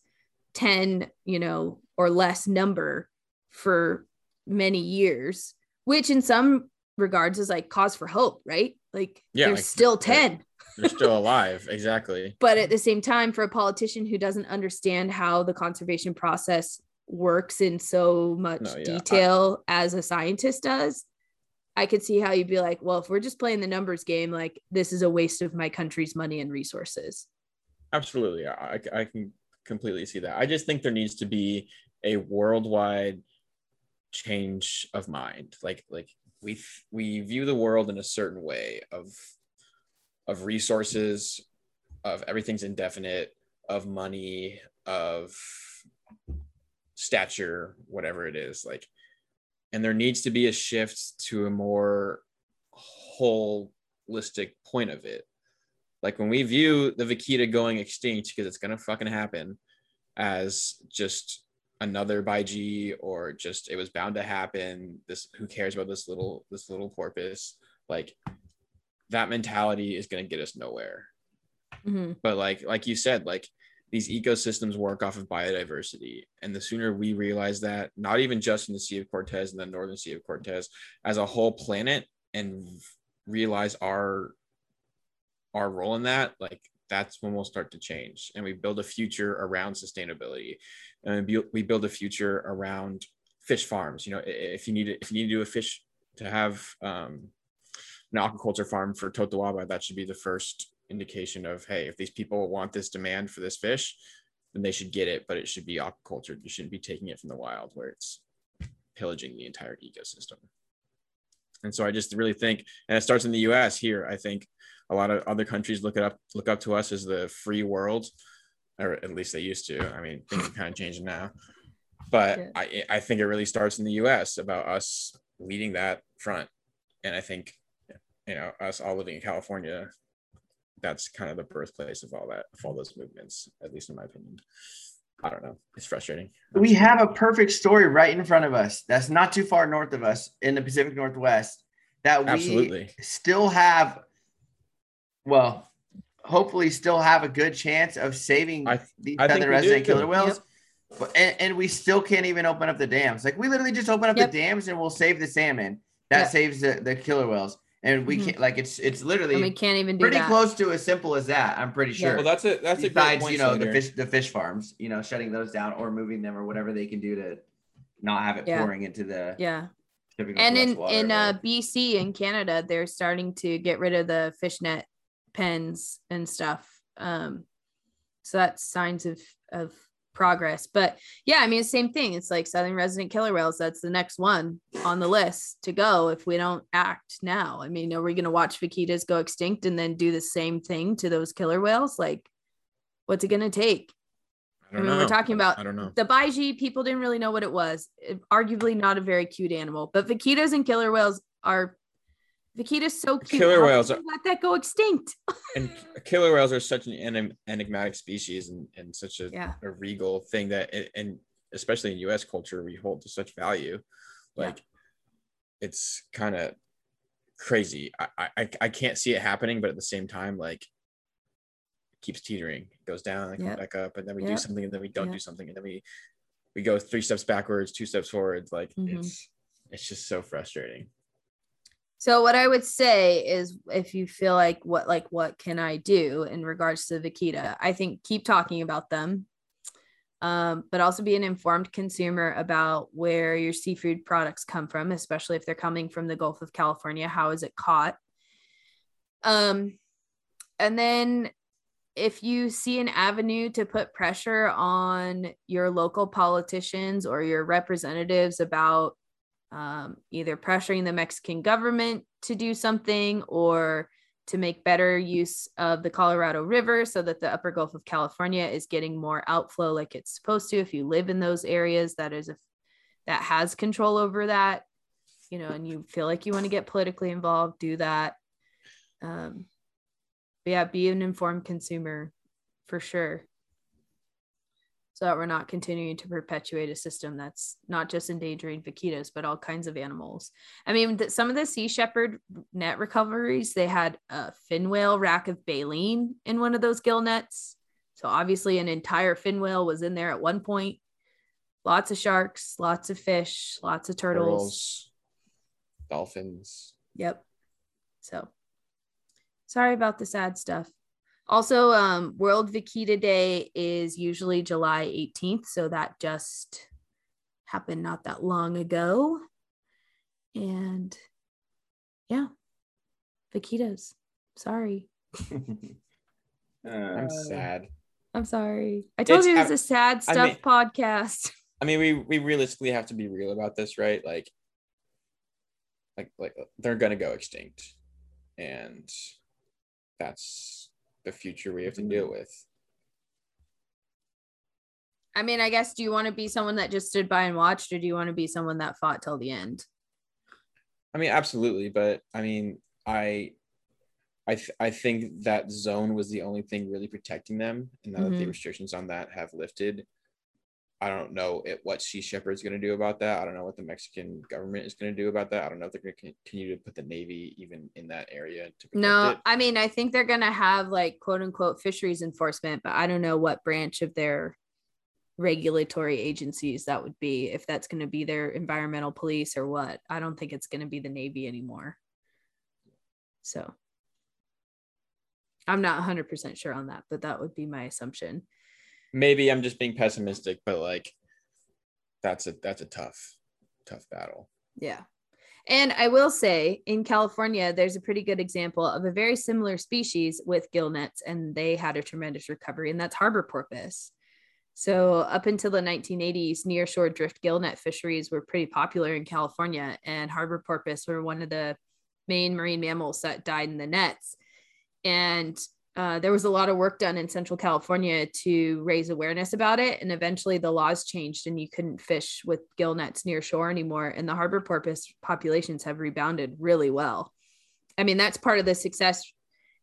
10, you know, or less number for many years, which in some regards is like cause for hope, right? Like Yeah, there's like, still they're- 10 they're still alive. Exactly. but at the same time for a politician who doesn't understand how the conservation process works in so much No, yeah, I- detail as a scientist does i could see how you'd be like well if we're just playing the numbers game like this is a waste of my country's money and resources Absolutely. I, I can completely see that. I just think there needs to be a worldwide change of mind. Like like we we view the world in a certain way of of resources, of everything's indefinite, of money, of stature, whatever it is. Like and there needs to be a shift to a more holistic point of it like when we view the vaquita going extinct because it's gonna fucking happen as just another Baiji or just it was bound to happen. This who cares about this little this little porpoise? Like that mentality is gonna get us nowhere. Mhm. But like like you said, like these ecosystems work off of biodiversity, and the sooner we realize that, not even just in the Sea of Cortez and the Northern Sea of Cortez, as a whole planet, and realize our our role in that, like that's when we'll start to change and we build a future around sustainability and we build- a future around fish farms you know if you need to, if you need to do a fish to have um, an aquaculture farm for totoaba that should be the first indication of hey if these people want this demand for this fish then they should get it but it should be aquaculture. You shouldn't be taking it from the wild where it's pillaging the entire ecosystem. And so i just really think and it starts in the us here i think a lot of other countries look it up look up to us as the free world or at least they used to. I mean things are kind of changing now. But Yeah. I, I think it really starts in the us about us leading that front. And i think you know us all living in california that's kind of the birthplace of all that of all those movements at least in my opinion i don't know it's frustrating We have a perfect story right in front of us. That's not too far north of us in the Pacific Northwest. That we Absolutely. still have, well, hopefully still have a good chance of saving I- these I think resident do. killer whales. But, and, and we still can't even open up the dams. Like we literally just open up Yep. the dams and we'll save the salmon. That Yep. saves the, the killer whales. And we Mhm. can't like it's it's literally And we can't even do pretty that. close to as simple as that. I'm pretty sure. Yeah. sure. Well, that's a that's a great Besides, point, you know, the fish the fish farms, you know, shutting those down or moving them or whatever they can do to not have it Yeah. pouring into the Yeah. And in in uh but- BC in Canada, they're starting to get rid of the fishnet pens and stuff. Um, so that's signs of of progress. But yeah, I mean, same thing. It's like southern resident killer whales. That's the next one on the list to go if we don't act now. I mean, are we going to watch vaquitas go extinct and then do the same thing to those killer whales? Like, what's it going to take? I I don't mean, know. we're talking about I don't know. the baiji. People didn't really know what it was. It- arguably not a very cute animal, but vaquitas and killer whales are. Vaquitas so cute. Killer How whales you let that go extinct. and killer whales are such an enigmatic species and, and such a, Yeah. a regal thing that it, and especially in us culture we hold to such value Yeah. like it's kind of crazy I, I i can't see it happening but at the same time like it keeps teetering it goes down and Yep. comes back up and then we do something and then we don't Yep. do something and then we we go three steps backwards two steps forwards like Mhm. it's it's just so frustrating So what I would say is if you feel like what like what can I do in regards to the I think keep talking about them. Um, but also be an informed consumer about where your seafood products come from, especially if they're coming from the Gulf of California. How is it caught? Um, and then if you see an avenue to put pressure on your local politicians or your representatives about um, either pressuring the Mexican government to do something or to make better use of the Colorado River so that the upper Gulf of California is getting more outflow like it's supposed to. If you live in those areas, that is a that has control over that, you know, and you feel like you want to get politically involved, do that. Um, yeah, be an informed consumer for sure so that we're not continuing to perpetuate a system that's not just endangering vaquitas but all kinds of animals. I mean th- some of the sea shepherd net recoveries they had a fin whale rack of baleen in one of those gill nets. So obviously an entire fin whale was in there at one point. Lots of sharks lots of fish lots of turtles. Turtles, dolphins. Yep. So sorry about the sad stuff. Also, um, World Vaquita Day is usually July 18th. So that just happened not that long ago. And yeah, vaquitas. Sorry. i'm Uh, sad I'm sorry. I told It's- you it was I- a sad I stuff mean- podcast. I mean, we we realistically have to be real about this, right? Like, like like they're gonna go extinct, and that's the future we have to deal with. I mean, I guess, do you want to be someone that just stood by and watched, or do you want to be someone that fought till the end? I mean, absolutely, but I mean, I, I th- I think that zone was the only thing really protecting them, and now that the Mhm. restrictions on that have lifted. I don't know it, what Sea Shepherd's going to do about that. I don't know what the Mexican government is going to do about that. I don't know if they're going to continue to put the Navy even in that area to protect No, it. I mean, I think they're going to have like quote unquote fisheries enforcement, but I don't know what branch of their regulatory agencies that would be, if that's going to be their environmental police or what. I don't think it's going to be the Navy anymore. So I'm not 100% sure on that, but that would be my assumption. Maybe I'm just being pessimistic, but like that's a that's a tough, tough battle. Yeah. And I will say in California, there's a pretty good example of a very similar species with gill nets, and they had a tremendous recovery, and that's harbor porpoise. So, up until the 1980s, nearshore drift gill net fisheries were pretty popular in California, and harbor porpoise were one of the main marine mammals that died in the nets. And uh, there was a lot of work done in Central California to raise awareness about it. And eventually the laws changed and you couldn't fish with gill nets near shore anymore. And the harbor porpoise populations have rebounded really well. I mean, that's part of the success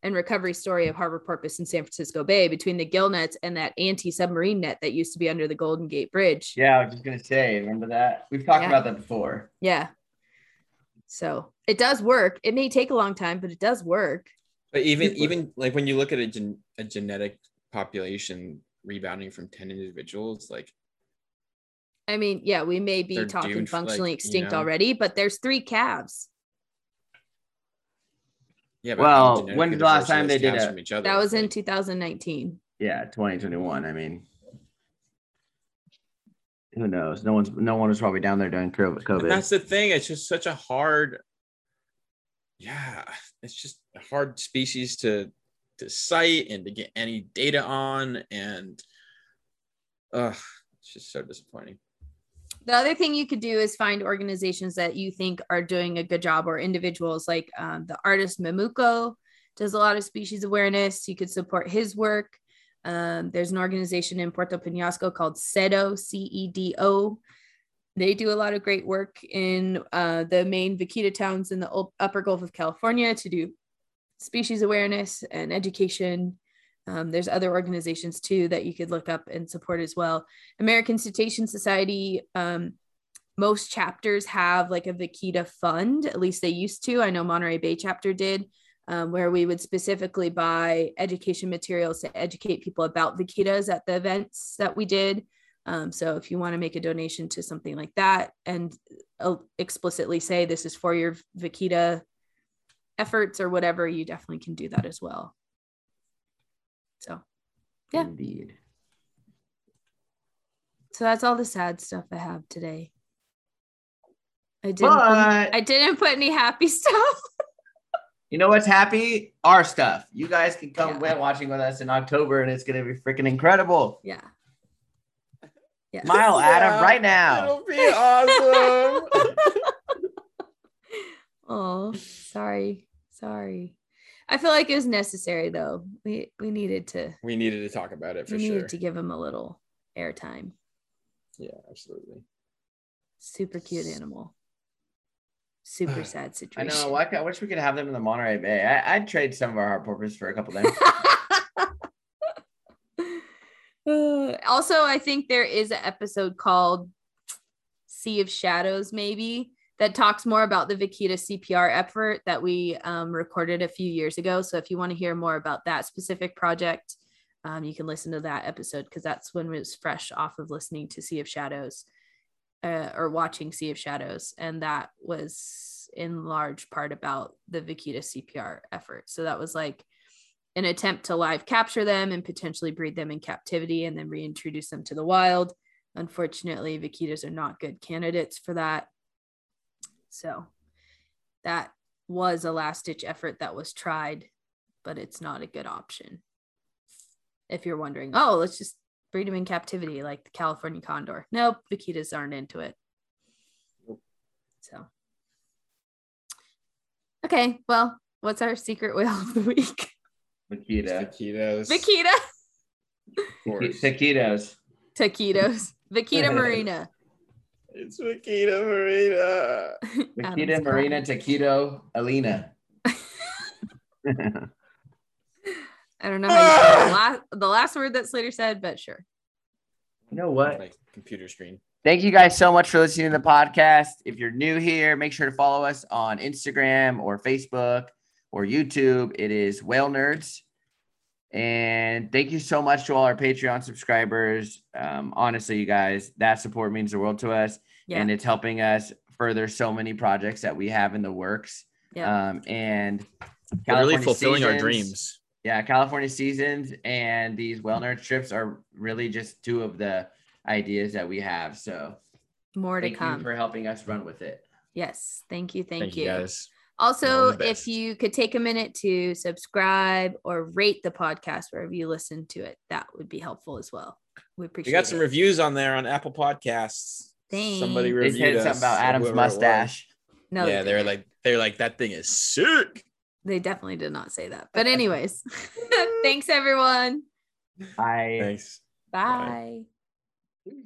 and recovery story of harbor porpoise in San Francisco Bay between the gill nets and that anti submarine net that used to be under the Golden Gate Bridge. Yeah, I was just gonna say, remember that? We've talked Yeah. about that before. Yeah. So it does work. It may take a long time, but it does work. But even Super. even like when you look at a, gen- a genetic population rebounding from 10 individuals, like I mean, yeah, we may be talking doomed for, like, functionally you extinct know- already, but there's three calves. Yeah. but Well, when when's the last time they did calves a- from each other. That was in 2019. Yeah, 2021. I mean, who knows? No one's no one was probably down there during co- And COVID. that's the thing. It's just such a hard, yeah, it's just a hard species to to sight and to get any data on, and uh, it's just so disappointing. The other thing you could do is find organizations that you think are doing a good job or individuals like um, the artist Mamuko does a lot of species awareness. You could support his work. Um, there's an organization in Puerto Penasco called CEDO, C E D O. They do a lot of great work in uh, the main vaquita towns in the upper Gulf of California to do species awareness and education. Um, there's other organizations too that you could look up and support as well. American Cetacean Society, um, most chapters have like a vaquita fund, at least they used to. I know Monterey Bay chapter did, um, where we would specifically buy education materials to educate people about vaquitas at the events that we did. Um, so if you want to make a donation to something like that and uh, explicitly say this is for your vaquita efforts or whatever, you definitely can do that as well. So yeah. Indeed. So that's all the sad stuff I have today. I didn't. But I didn't put any happy stuff. you know what's happy? Our stuff. You guys can come Yeah. watching with us in October, and it's gonna be freaking incredible. yeah. Yeah. Smile at him Yeah, right now. It'll be awesome. Oh, sorry. Sorry. I feel like it was necessary though. We we needed to we needed to talk about it for we needed to give him a little airtime. Yeah, absolutely. Super cute animal. Super sad situation. I know. Why, I wish we could have them in the Monterey Bay. I, I'd trade some of our harbor porpoise for a couple days. Uh, also, I think there is an episode called Sea of Shadows, maybe that talks more about the Vaquita CPR effort that we um, recorded a few years ago. So if you want to hear more about that specific project, um, you can listen to that episode because that's when it was fresh off of listening to Sea of Shadows uh, or watching Sea of Shadows. And that was in large part about the Vaquita CPR effort. So that was like an attempt to live capture them and potentially breed them in captivity and then reintroduce them to the wild. Unfortunately, vaquitas are not good candidates for that. So that was a last ditch effort that was tried, but it's not a good option. If you're wondering, oh, let's just breed them in captivity like the California condor. Nope, vaquitas aren't into it. So, okay, well, what's our secret whale of the week? Vaquita. Taquitos. Vaquita. of course. Taquitos. Taquitos. Vaquita Marina. It's Vaquita Marina. Vaquita, Marina, crying. Taquito, Alina. I don't know how you ah! say the last, the last word that Slater said, but sure. You know what? My computer screen. Thank you guys so much for listening to the podcast. If you're new here, make sure to follow us on Instagram or Facebook or YouTube. It is Whale Nerds. And thank you so much to all our Patreon subscribers. Um, honestly, you guys, that support means the world to us. Yeah. And it's helping us further so many projects that we have in the works. yeah. Um, and We're really California fulfilling our dreams. Yeah, California seasons and these Whale Nerd trips are really just two of the ideas that we have. So More to thank you come. for helping us run with it. yes. Thank you. Thank, Thank you. you guys. Also, if you could take a minute to subscribe or rate the podcast wherever you listen to it, that would be helpful as well. We appreciate We got some it. reviews on there on Apple Podcasts. Somebody Thanks. They reviewed said us, something about Adam's whoever it was. mustache. no, yeah, they they're like they're like that thing is sick. they definitely did not say that. But anyways, thanks everyone. I Thanks. Bye. Bye.